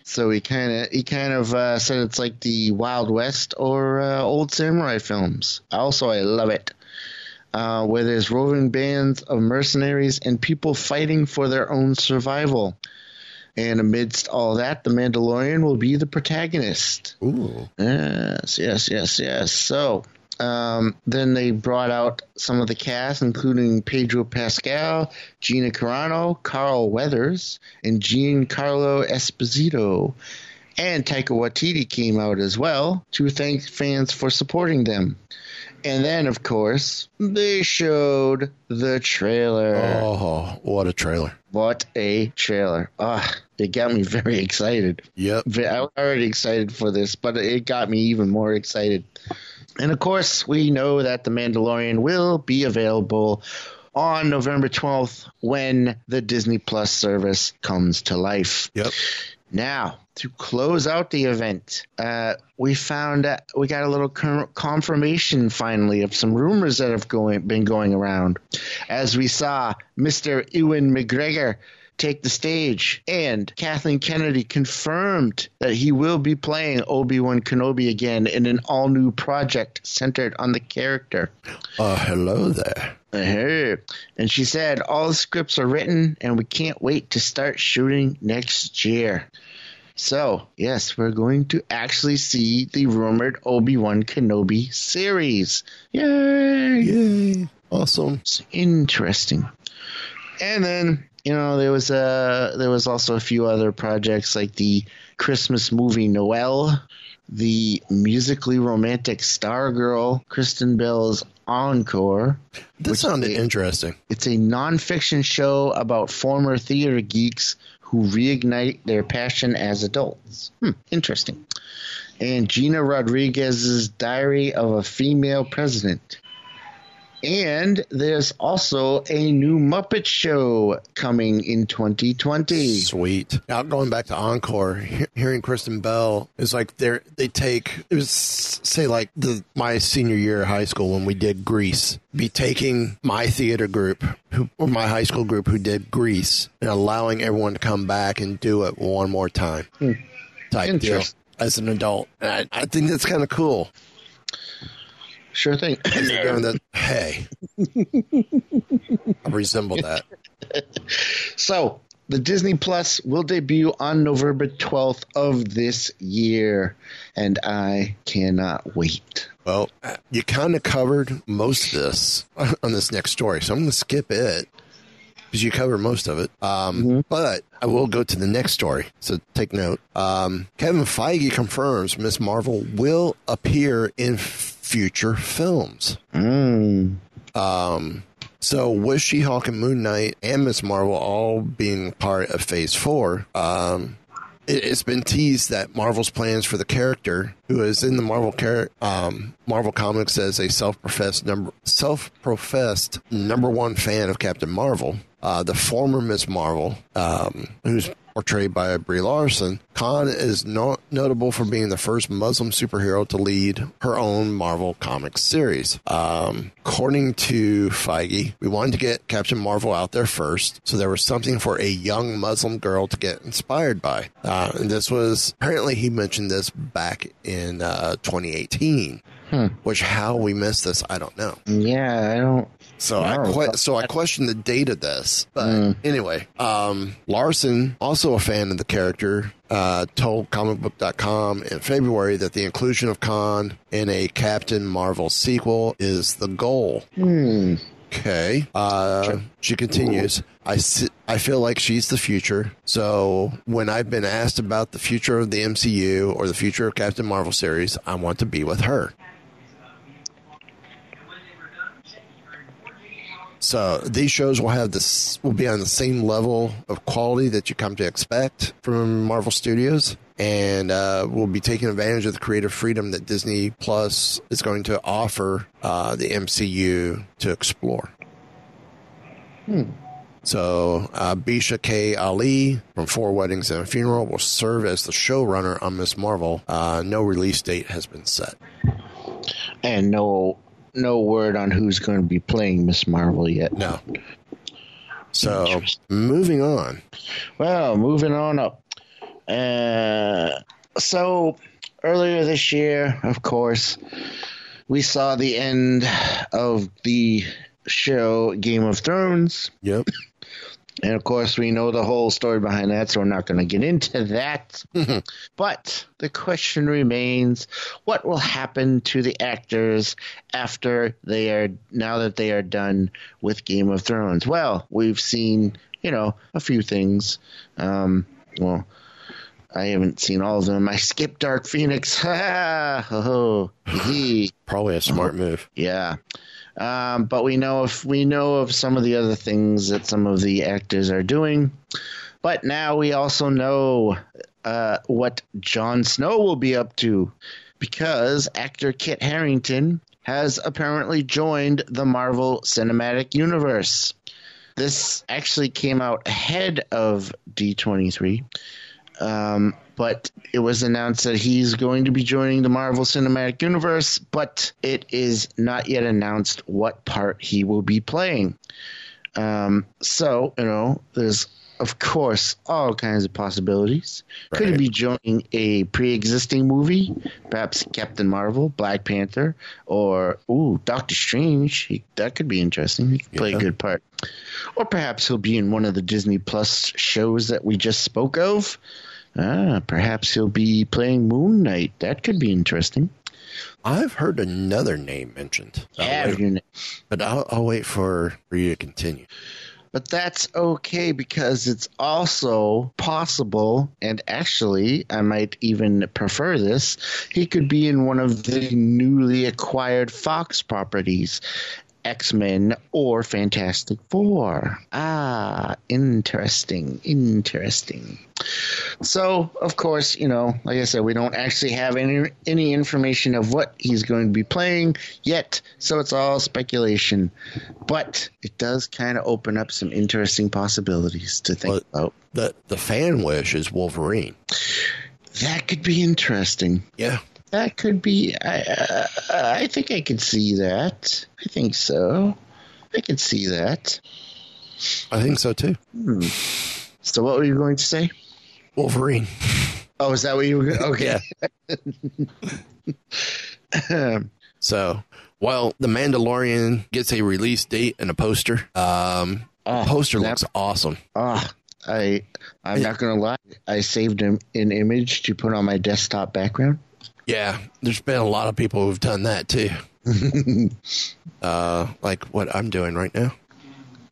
So he kind of he kind of uh, said it's like the Wild West or uh, old samurai films. Also, I love it. Uh, where there's roving bands of mercenaries and people fighting for their own survival. And amidst all that, the Mandalorian will be the protagonist. Ooh. Yes, yes, yes, yes. So um, then they brought out some of the cast, including Pedro Pascal, Gina Carano, Carl Weathers, and Giancarlo Esposito. And Taika Waititi came out as well to thank fans for supporting them. And then, of course, they showed the trailer. Oh, what a trailer. What a trailer. Ah, it got me very excited. Yep. I was already excited for this, but it got me even more excited. And of course, we know that The Mandalorian will be available on November 12th when the Disney Plus service comes to life. Yep. Now, to close out the event, uh, we found that we got a little confirmation finally of some rumors that have going, been going around. As we saw Mr. Ewan McGregor take the stage, and Kathleen Kennedy confirmed that he will be playing Obi Wan Kenobi again in an all new project centered on the character. Uh, hello there. Hey. And she said, All the scripts are written, and we can't wait to start shooting next year. So, yes, we're going to actually see the rumored Obi Wan Kenobi series. Yay! Yay. Awesome. It's interesting. And then, you know, there was uh there was also a few other projects like the Christmas movie Noelle, the musically romantic Stargirl, Kristen Bell's Encore. This sounded interesting. It's a nonfiction show about former theater geeks who reignite their passion as adults. Hmm, interesting. And Gina Rodriguez's Diary of a Female President. And there's also a new Muppet Show coming in 2020. Sweet. Now going back to Encore, he- hearing Kristen Bell is like they they take it was say like the my senior year of high school when we did Grease, be taking my theater group who or my high school group who did Grease and allowing everyone to come back and do it one more time. Hmm. Type deal as an adult. I, I think that's kind of cool. Sure thing. That. Hey, I resemble that. So, the Disney Plus will debut on November 12th of this year, and I cannot wait. Well, you kind of covered most of this on this next story, so I'm going to skip it because you covered most of it. Um, But I will go to the next story, so take note. Um, Kevin Feige confirms Ms. Marvel will appear in future films. Um, so with She-Hulk and Moon Knight and Ms. Marvel all being part of Phase Four, um, it, it's been teased that Marvel's plans for the character, who is in the Marvel char- um, Marvel comics as a self-professed number self-professed number one fan of Captain Marvel, uh, the former Ms. Marvel, um, who's portrayed by Brie Larson, Khan is no- notable for being the first Muslim superhero to lead her own Marvel Comics series. Um, according to Feige, we wanted to get Captain Marvel out there first, so there was something for a young Muslim girl to get inspired by. Uh, and this was apparently he mentioned this back in uh, 2018. Hmm. Which how we missed this, I don't know. Yeah, I don't. So I que- so I question the date of this, but anyway, um, Larson, also a fan of the character, uh, told comicbook.com in February that the inclusion of Khan in a Captain Marvel sequel is the goal. Hmm. Okay. Uh, she continues. I, si- I feel like she's the future. So when I've been asked about the future of the MCU or the future of Captain Marvel series, I want to be with her. So these shows will have this will be on the same level of quality that you come to expect from Marvel Studios, and uh, will be taking advantage of the creative freedom that Disney Plus is going to offer uh, the MCU to explore. Hmm. So uh, Bisha K. Ali from Four Weddings and a Funeral will serve as the showrunner on Ms. Marvel. Uh, no release date has been set. And no no word on who's going to be playing Ms. Marvel yet. No. So moving on. Well, moving on up. Uh, so earlier this year, of course, we saw the end of the show Game of Thrones. Yep. And of course, we know the whole story behind that, so we're not going to get into that. but the question remains what will happen to the actors after they are, now that they are done with Game of Thrones? Well, we've seen, you know, a few things. Um, well, I haven't seen all of them. I skipped Dark Phoenix. Ha ha! Ho ho! Probably a smart move. Yeah. Um, but we know if we know of some of the other things that some of the actors are doing. But now we also know uh, what Jon Snow will be up to, because actor Kit Harington has apparently joined the Marvel Cinematic Universe. This actually came out ahead of D23. Um, but it was announced that he's going to be joining the Marvel Cinematic Universe, but it is not yet announced what part he will be playing. Um, so, you know, there's, of course, all kinds of possibilities. Could he be joining a pre existing movie? Perhaps Captain Marvel, Black Panther, or, ooh, Doctor Strange. He, that could be interesting. He could play a good part. Or perhaps he'll be in one of the Disney Plus shows that we just spoke of. Ah, perhaps he'll be playing Moon Knight. That could be interesting. I've heard another name mentioned. I'll wait- but I'll, I'll wait for, for you to continue. But that's okay because it's also possible, and actually, I might even prefer this. He could be in one of the newly acquired Fox properties. X Men or Fantastic Four. Ah, interesting, interesting. So, of course, you know, like I said, we don't actually have any any information of what he's going to be playing yet, so it's all speculation. But it does kind of open up some interesting possibilities to think about. The the fan wish is Wolverine. That could be interesting. Yeah. That could be. I uh, I think I could see that. I think so. I could see that. I think so too. Hmm. So, what were you going to say? Wolverine. Oh, is that what you were? Okay. So, while The Mandalorian gets a release date and a poster, um, the poster looks awesome. Ah, I I'm not gonna lie. I saved an, an image to put on my desktop background. Yeah, there's been a lot of people who've done that too. uh, like what I'm doing right now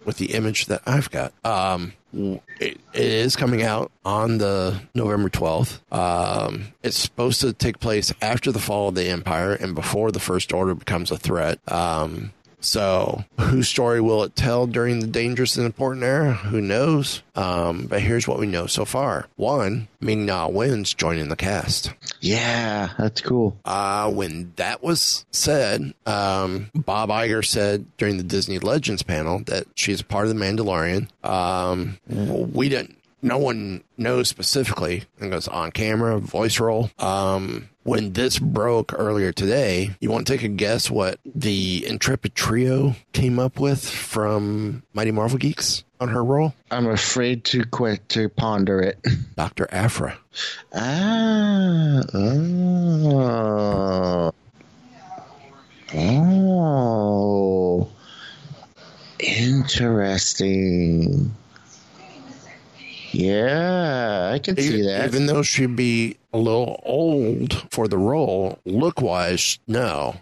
with the image that I've got. Um, it, it is coming out on the November 12th. Um, it's supposed to take place after the fall of the Empire and before the First Order becomes a threat. Um, so, whose story will it tell during the dangerous and important era? Who knows? Um, but here's what we know so far. One, Ming Na Wen's joining the cast. Yeah, that's cool. Uh, when that was said, um, Bob Iger said during the Disney Legends panel that she's a part of the Mandalorian. Um, we didn't. No one knows specifically. And goes on camera, voice role. Um, when this broke earlier today, you want to take a guess what the Intrepid Trio came up with from Mighty Marvel Geeks on her role? I'm afraid to quit to ponder it. Dr. Aphra. Ah, oh, oh, interesting. Yeah, I can see that. Even though she'd be a little old for the role, look wise, no.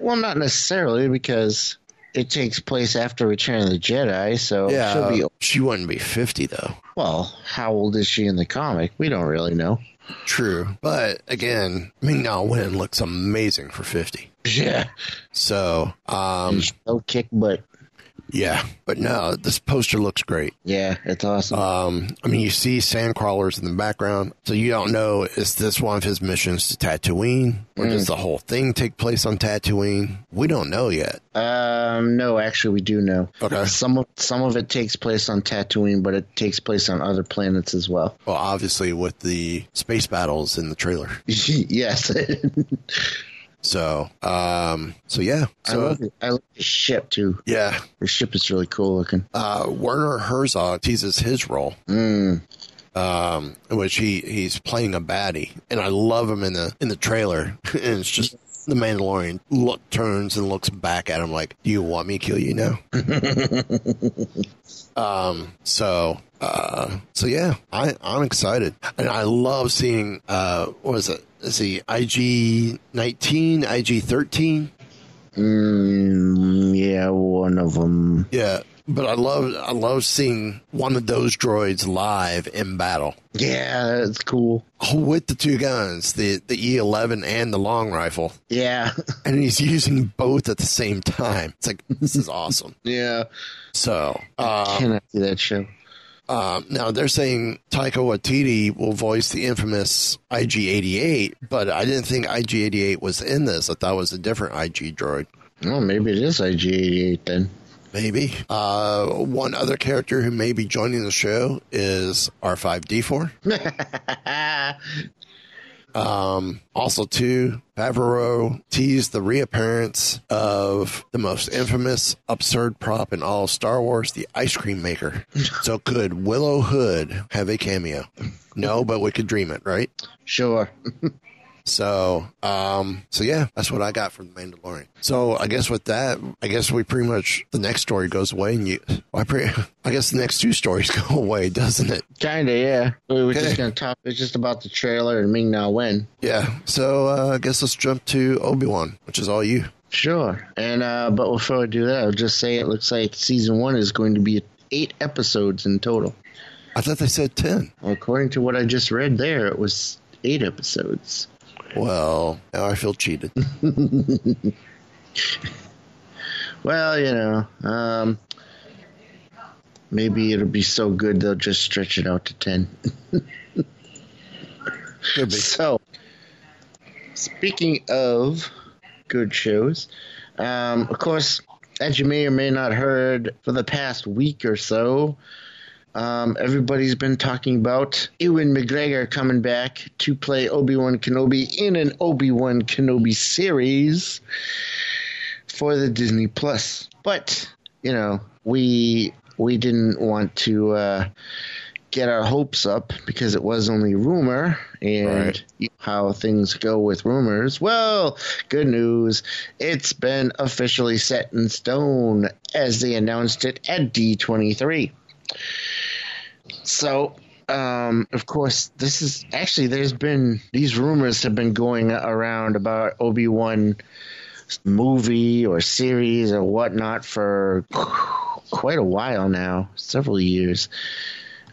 Well, not necessarily because it takes place after Return of the Jedi, so Yeah, she'll be. she wouldn't be 50 though. Well, how old is she in the comic? We don't really know. True. But again, Ming Na Wen looks amazing for 50. Yeah. So, um, no kick butt. Yeah, but no, this poster looks great. Yeah, it's awesome. Um, I mean, you see sand crawlers in the background, so you don't know is this one of his missions to Tatooine, or does Mm. the whole thing take place on Tatooine? We don't know yet. Um, no, actually, we do know. Okay. Some of some of it takes place on Tatooine, but it takes place on other planets as well. Well, obviously with the space battles in the trailer. yes. So, um, so yeah, I so love it. I love the ship too. yeah, The ship is really cool looking. uh, Werner Herzog teases his role. Mm. um, which he he's playing a baddie, and I love him in the in the trailer. and it's just the Mandalorian look turns and looks back at him like, "Do you want me to kill you now?" um. So. Uh. So yeah, I I'm excited, and I love seeing. Uh. What is it? Is he IG nineteen, IG thirteen? Mm, yeah, one of them. Yeah. But I love I love seeing one of those droids live in battle. Yeah, that's cool. with the two guns, the the E11 and the long rifle, Yeah. and he's using both at the same time. It's like this is awesome. yeah. So, uh, Cannot see that show. Um, now they're saying Taika Waititi will voice the infamous IG88, but I didn't think IG88 was in this. I thought it was a different IG droid. Oh, maybe it is IG88 then. Maybe. Uh, one other character who may be joining the show is R5D4. Um, also, too, Favreau teased the reappearance of the most infamous absurd prop in all of Star Wars, the ice cream maker. so, could Willrow Hood have a cameo? No, but we could dream it, right? Sure. So, um, so yeah, that's what I got from the Mandalorian. So, I guess with that, I guess we pretty much the next story goes away, and you, I pre, I guess the next two stories go away, doesn't it? Kinda, yeah. We were Okay. just gonna talk. It's just about the trailer and Ming Na Wen. Yeah. So, uh, I guess let's jump to Obi Wan, which is all you. Sure. And uh, but before I do that, I'll just say it looks like season one is going to be eight episodes in total. I thought they said ten. According to what I just read there, it was eight episodes. Well, now I feel cheated. Well, you know, um, maybe it'll be so good they'll just stretch it out to ten. Could be. So, speaking of good shows, um, of course, as you may or may not heard, for the past week or so, um, everybody's been talking about Ewan McGregor coming back to play Obi Wan Kenobi in an Obi Wan Kenobi series for the Disney Plus. But you know, we we didn't want to uh, get our hopes up because it was only rumor and Right. you know how things go with rumors. Well, good news. It's been officially set in stone as they announced it at D23. So, um, of course, this is actually there's been these rumors have been going around about Obi Wan movie or series or whatnot for quite a while now, several years.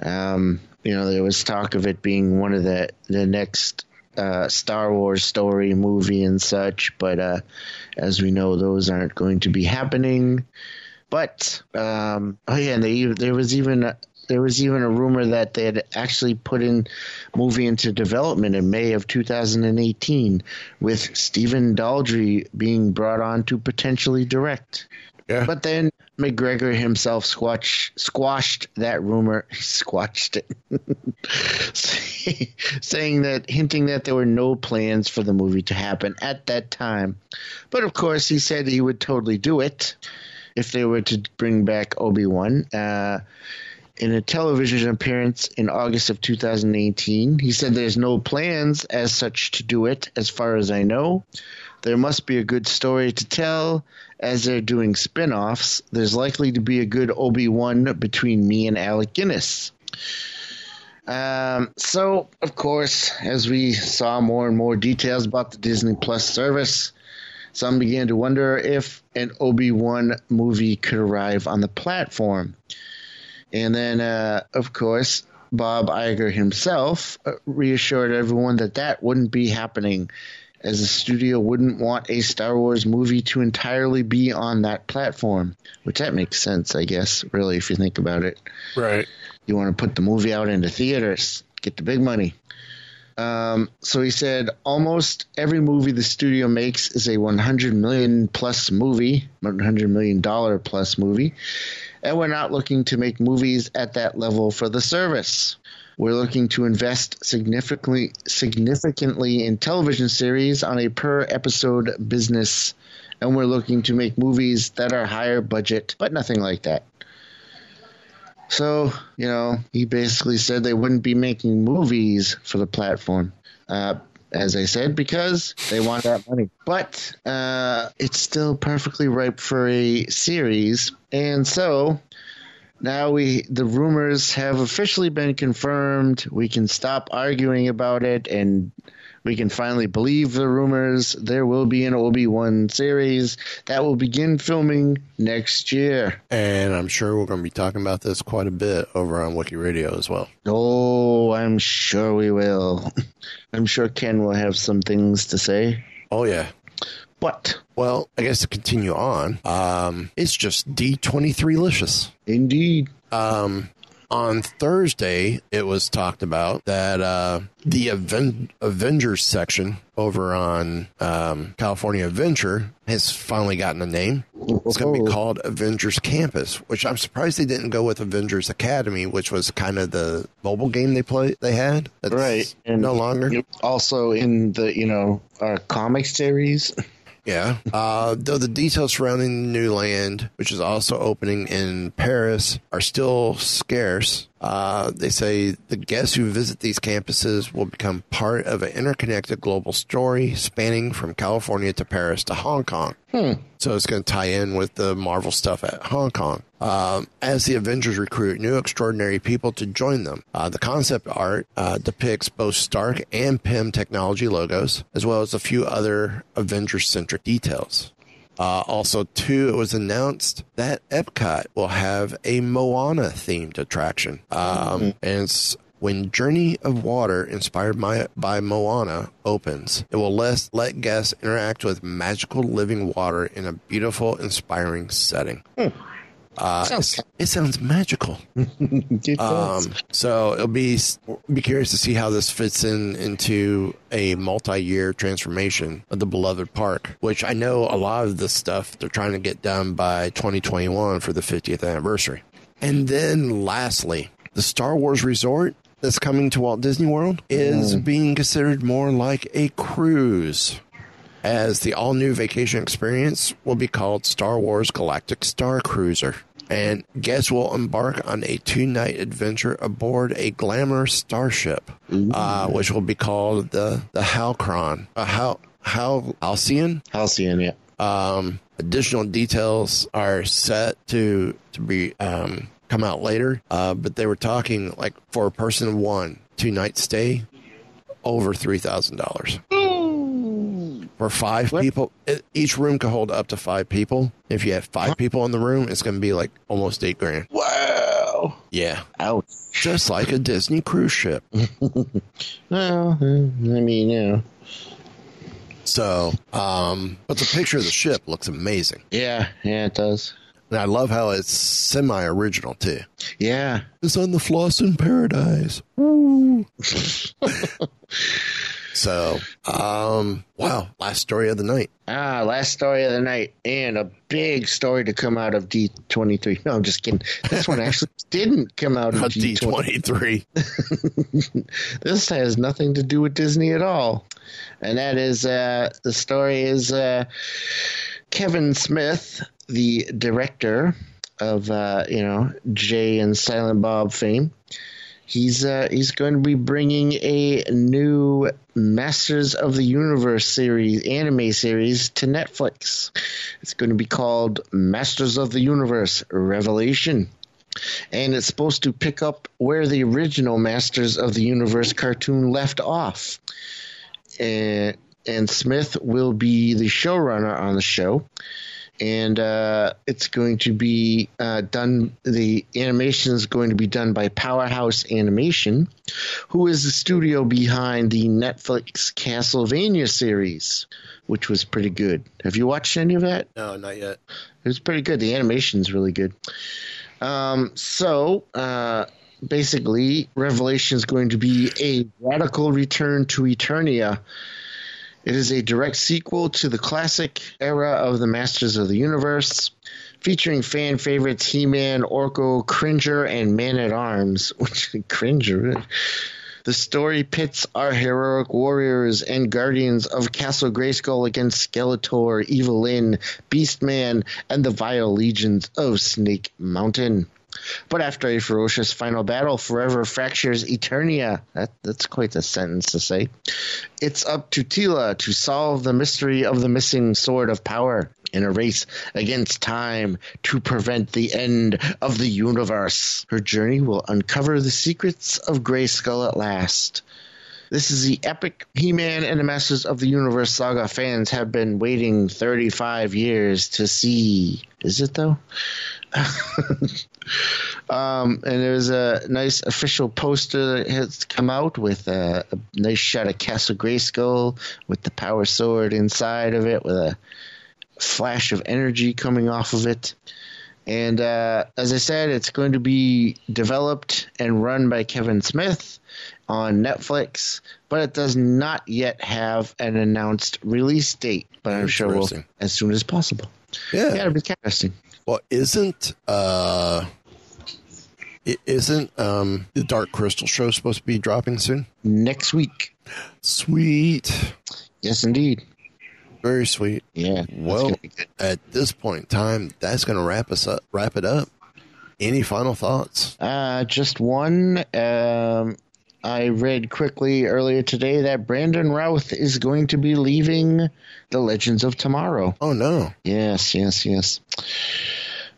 Um, you know, there was talk of it being one of the the next uh, Star Wars story movie and such, but uh, as we know, those aren't going to be happening. But um, oh yeah, they, there was even there was even a rumor that they had actually put in movie into development in May of 2018, with Stephen Daldry being brought on to potentially direct. Yeah. But then McGregor himself squash, squashed that rumor, He squashed it, saying that, hinting that there were no plans for the movie to happen at that time. But of course, he said he would totally do it if they were to bring back Obi Wan. Uh, in a television appearance in August of 2018, he said there's no plans as such to do it, as far as I know. There must be a good story to tell. As they're doing spin offs, there's likely to be a good Obi Wan between me and Alec Guinness. Um, so, of course, as we saw more and more details about the Disney Plus service, some began to wonder if an Obi Wan movie could arrive on the platform. And then, uh, of course, Bob Iger himself uh, reassured everyone that that wouldn't be happening, as the studio wouldn't want a Star Wars movie to entirely be on that platform. Which that makes sense, I guess, really, if you think about it. Right. You want to put the movie out into theaters, get the big money. Um, so he said almost every movie the studio makes is a 100 million plus movie, 100 million dollar plus movie, and we're not looking to make movies at that level for the service. We're looking to invest significantly significantly in television series on a per episode business, and we're looking to make movies that are higher budget, but nothing like that. So, you know, he basically said they wouldn't be making movies for the platform. Uh, as I said, because they want that money. But uh, it's still perfectly ripe for a series. And so now we the rumors have officially been confirmed. We can stop arguing about it and we can finally believe the rumors. There will be an Obi Wan series that will begin filming next year. And I'm sure we're going to be talking about this quite a bit over on Wiki Radio as well. Oh, I'm sure we will. I'm sure Ken will have some things to say. Oh, yeah. But, well, I guess to continue on, um, it's just D23 licious. Indeed. Um, on Thursday, it was talked about that uh, the Aven- Avengers section over on um, California Adventure has finally gotten a name. It's going to be called Avengers Campus, which I'm surprised they didn't go with Avengers Academy, which was kind of the mobile game they play they had. That's right, and no longer. Also in the you know uh, comic series. Yeah. Uh, though the details surrounding the new land, which is also opening in Paris, are still scarce. Uh, they say the guests who visit these campuses will become part of an interconnected global story spanning from California to Paris to Hong Kong. Hmm. So it's going to tie in with the Marvel stuff at Hong Kong. Um, as the Avengers recruit new extraordinary people to join them, uh, the concept art uh, depicts both Stark and Pym technology logos, as well as a few other Avengers centric details. Uh, also, too, it was announced that Epcot will have a Moana themed attraction. Um, And it's when Journey of Water, inspired by, by Moana, opens, it will let, let guests interact with magical living water in a beautiful, inspiring setting. Uh, Sounds- it sounds magical. Um, so it'll be be curious to see how this fits in into a multi-year transformation of the beloved park, which I know a lot of the stuff they're trying to get done by 2021 for the 50th anniversary. And then lastly, the Star Wars Resort that's coming to Walt Disney World is being considered more like a cruise as the all new vacation experience will be called Star Wars Galactic Star Cruiser. And guests will embark on a two night adventure aboard a glamour starship, uh, which will be called the, the Halcron. Uh, Hal, Hal, Halcyon? Halcyon, yeah. Um, additional details are set to, to be um, come out later, uh, but they were talking like for a person one, two night stay, over $3,000 where five what? people each room could hold up to five people. If you had five huh? people in the room, it's going to be like almost eight grand. Wow. Yeah. Ouch. Just like a Disney cruise ship. well, uh, I mean, yeah. So, um, but the picture of the ship looks amazing. Yeah, yeah, it does. And I love how it's semi original too. Yeah. It's on the Floss in Paradise. Woo. so, um, wow, last story of the night. Ah, last story of the night, and a big story to come out of D twenty three. No, I'm just kidding. This one actually didn't come out of D twenty three. This has nothing to do with Disney at all, and that is uh, the story is uh, Kevin Smith, the director of uh, you know Jay and Silent Bob fame. He's uh, he's going to be bringing a new Masters of the Universe series, anime series, to Netflix. It's going to be called Masters of the Universe Revelation, and it's supposed to pick up where the original Masters of the Universe cartoon left off. And, and Smith will be the showrunner on the show and uh, it's going to be uh, done. The animation is going to be done by Powerhouse Animation, who is the studio behind the Netflix Castlevania series, which was pretty good. Have you watched any of that? No, not yet. It was pretty good. The animation's really good. Um, so. Uh, Basically, Revelation is going to be a radical return to Eternia, it is a direct sequel to the classic era of the Masters of the Universe, featuring fan favorites He Man, Orko, Cringer, and Man at Arms. Which Cringer? The story pits our heroic warriors and guardians of Castle Grayskull against Skeletor, Evil-Lyn, Beastman, and the vile legions of Snake Mountain. But after a ferocious final battle forever fractures Eternia, that, that's quite a sentence to say, it's up to Teela to solve the mystery of the missing sword of power in a race against time to prevent the end of the universe. Her journey will uncover the secrets of Grayskull at last. This is the epic He Man and the Masters of the Universe saga fans have been waiting 35 years to see. Is it though? um, and there's a nice official poster that has come out with a, a nice shot of Castle Grayskull with the power sword inside of it with a flash of energy coming off of it. And uh, as I said, it's going to be developed and run by Kevin Smith on Netflix, but it does not yet have an announced release date. But I'm sure we'll as soon as possible. Yeah. Yeah, it'll be interesting. Well, isn't uh, isn't um the Dark Crystal show supposed to be dropping soon? Next week. Sweet. Yes, indeed. Very sweet. Yeah. Well, at this point in time, that's going to wrap us up. Wrap it up. Any final thoughts? Uh, just one. Um, I read quickly earlier today that Brandon Routh is going to be leaving the Legends of Tomorrow. Oh no! Yes, yes, yes.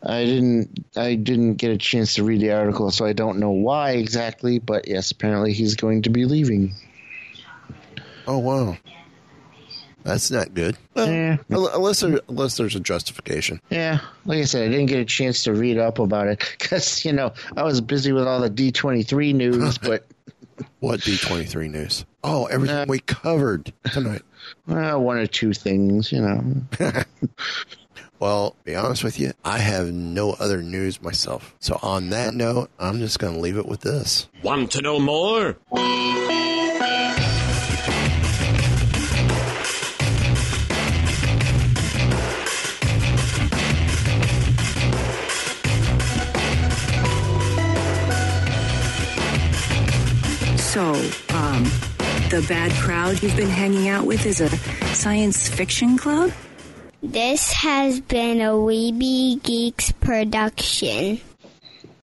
I didn't. I didn't get a chance to read the article, so I don't know why exactly. But yes, apparently he's going to be leaving. Oh wow. That's not good. Yeah. Unless there, unless there's a justification. Yeah, like I said, I didn't get a chance to read up about it because you know I was busy with all the D twenty three news. But What D twenty three news? Oh, everything uh, we covered tonight. well, one or two things, you know. Well, be honest with you, I have no other news myself. So on that note, I'm just going to leave it with this. Want to know more? So, um, the bad crowd you've been hanging out with is a science fiction club? This has been a Weeby Geeks production.